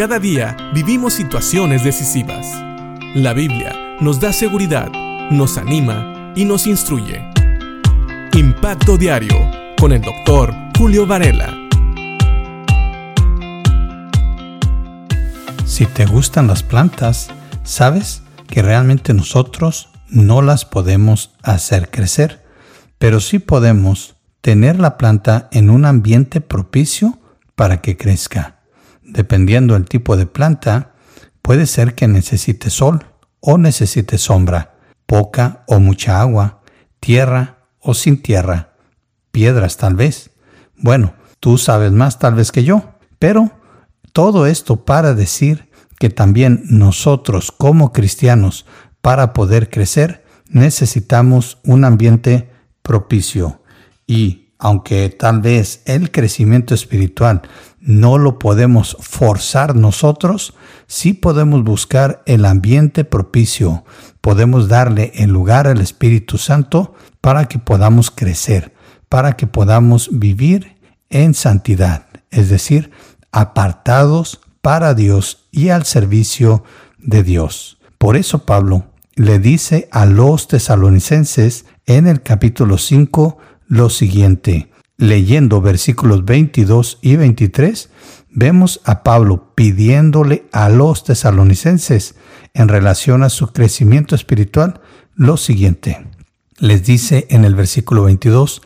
Cada día vivimos situaciones decisivas. La Biblia nos da seguridad, nos anima y nos instruye. Impacto Diario con el doctor Julio Varela. Si te gustan las plantas, sabes que realmente nosotros no las podemos hacer crecer, pero sí podemos tener la planta en un ambiente propicio para que crezca dependiendo del tipo de planta, puede ser que necesite sol o necesite sombra, poca o mucha agua, tierra o sin tierra, piedras tal vez. Bueno, tú sabes más tal vez que yo, pero todo esto para decir que también nosotros como cristianos, para poder crecer, necesitamos un ambiente propicio y aunque tal vez el crecimiento espiritual no lo podemos forzar nosotros, sí podemos buscar el ambiente propicio, podemos darle el lugar al Espíritu Santo para que podamos crecer, para que podamos vivir en santidad, es decir, apartados para Dios y al servicio de Dios. Por eso Pablo le dice a los tesalonicenses en el capítulo 5, lo siguiente. Leyendo versículos 22 y 23, vemos a Pablo pidiéndole a los tesalonicenses en relación a su crecimiento espiritual lo siguiente. Les dice en el versículo 22,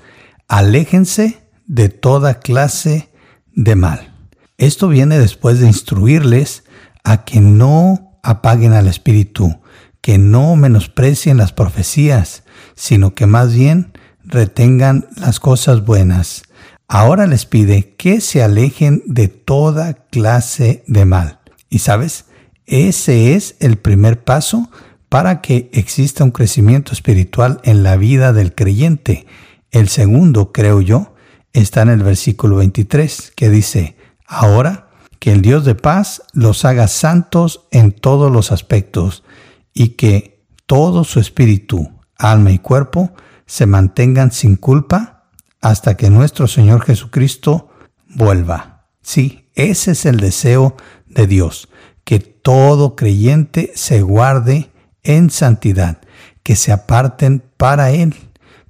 aléjense de toda clase de mal. Esto viene después de instruirles a que no apaguen al espíritu, que no menosprecien las profecías, sino que más bien retengan las cosas buenas. Ahora les pide que se alejen de toda clase de mal. Y sabes, ese es el primer paso para que exista un crecimiento espiritual en la vida del creyente. El segundo, creo yo, está en el versículo 23, que dice, ahora que el Dios de paz los haga santos en todos los aspectos y que todo su espíritu, alma y cuerpo se mantengan sin culpa hasta que nuestro Señor Jesucristo vuelva. Sí, ese es el deseo de Dios, que todo creyente se guarde en santidad, que se aparten para Él,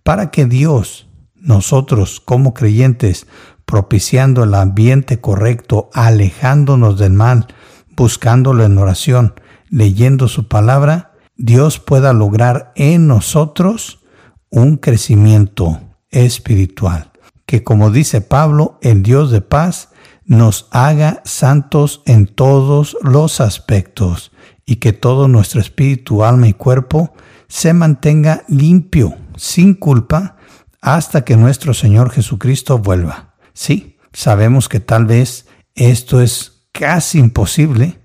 para que Dios, nosotros como creyentes, propiciando el ambiente correcto, alejándonos del mal, buscándolo en oración, leyendo su palabra, Dios pueda lograr en nosotros un crecimiento espiritual. Que como dice Pablo, el Dios de paz nos haga santos en todos los aspectos y que todo nuestro espíritu, alma y cuerpo se mantenga limpio, sin culpa, hasta que nuestro Señor Jesucristo vuelva. Sí, sabemos que tal vez esto es casi imposible,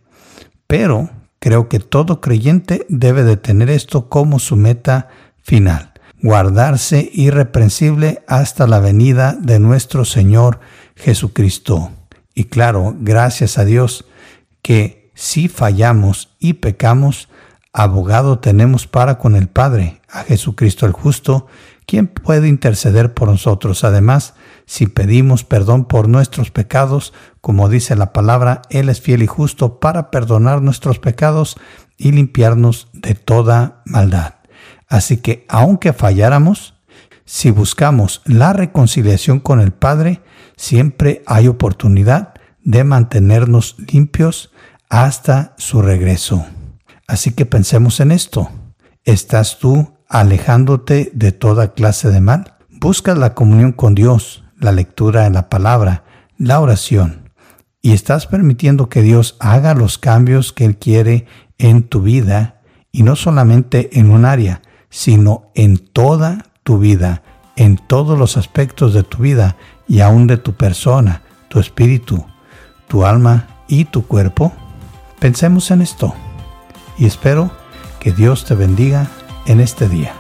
pero creo que todo creyente debe de tener esto como su meta final guardarse irreprensible hasta la venida de nuestro Señor Jesucristo. Y claro, gracias a Dios que si fallamos y pecamos, abogado tenemos para con el Padre, a Jesucristo el justo, quien puede interceder por nosotros. Además, si pedimos perdón por nuestros pecados, como dice la palabra, Él es fiel y justo para perdonar nuestros pecados y limpiarnos de toda maldad. Así que aunque falláramos, si buscamos la reconciliación con el Padre, siempre hay oportunidad de mantenernos limpios hasta su regreso. Así que pensemos en esto. ¿Estás tú alejándote de toda clase de mal? Buscas la comunión con Dios, la lectura en la palabra, la oración, y estás permitiendo que Dios haga los cambios que Él quiere en tu vida, y no solamente en un área, sino en toda tu vida, en todos los aspectos de tu vida y aún de tu persona, tu espíritu, tu alma y tu cuerpo? Pensemos en esto y espero que Dios te bendiga en este día.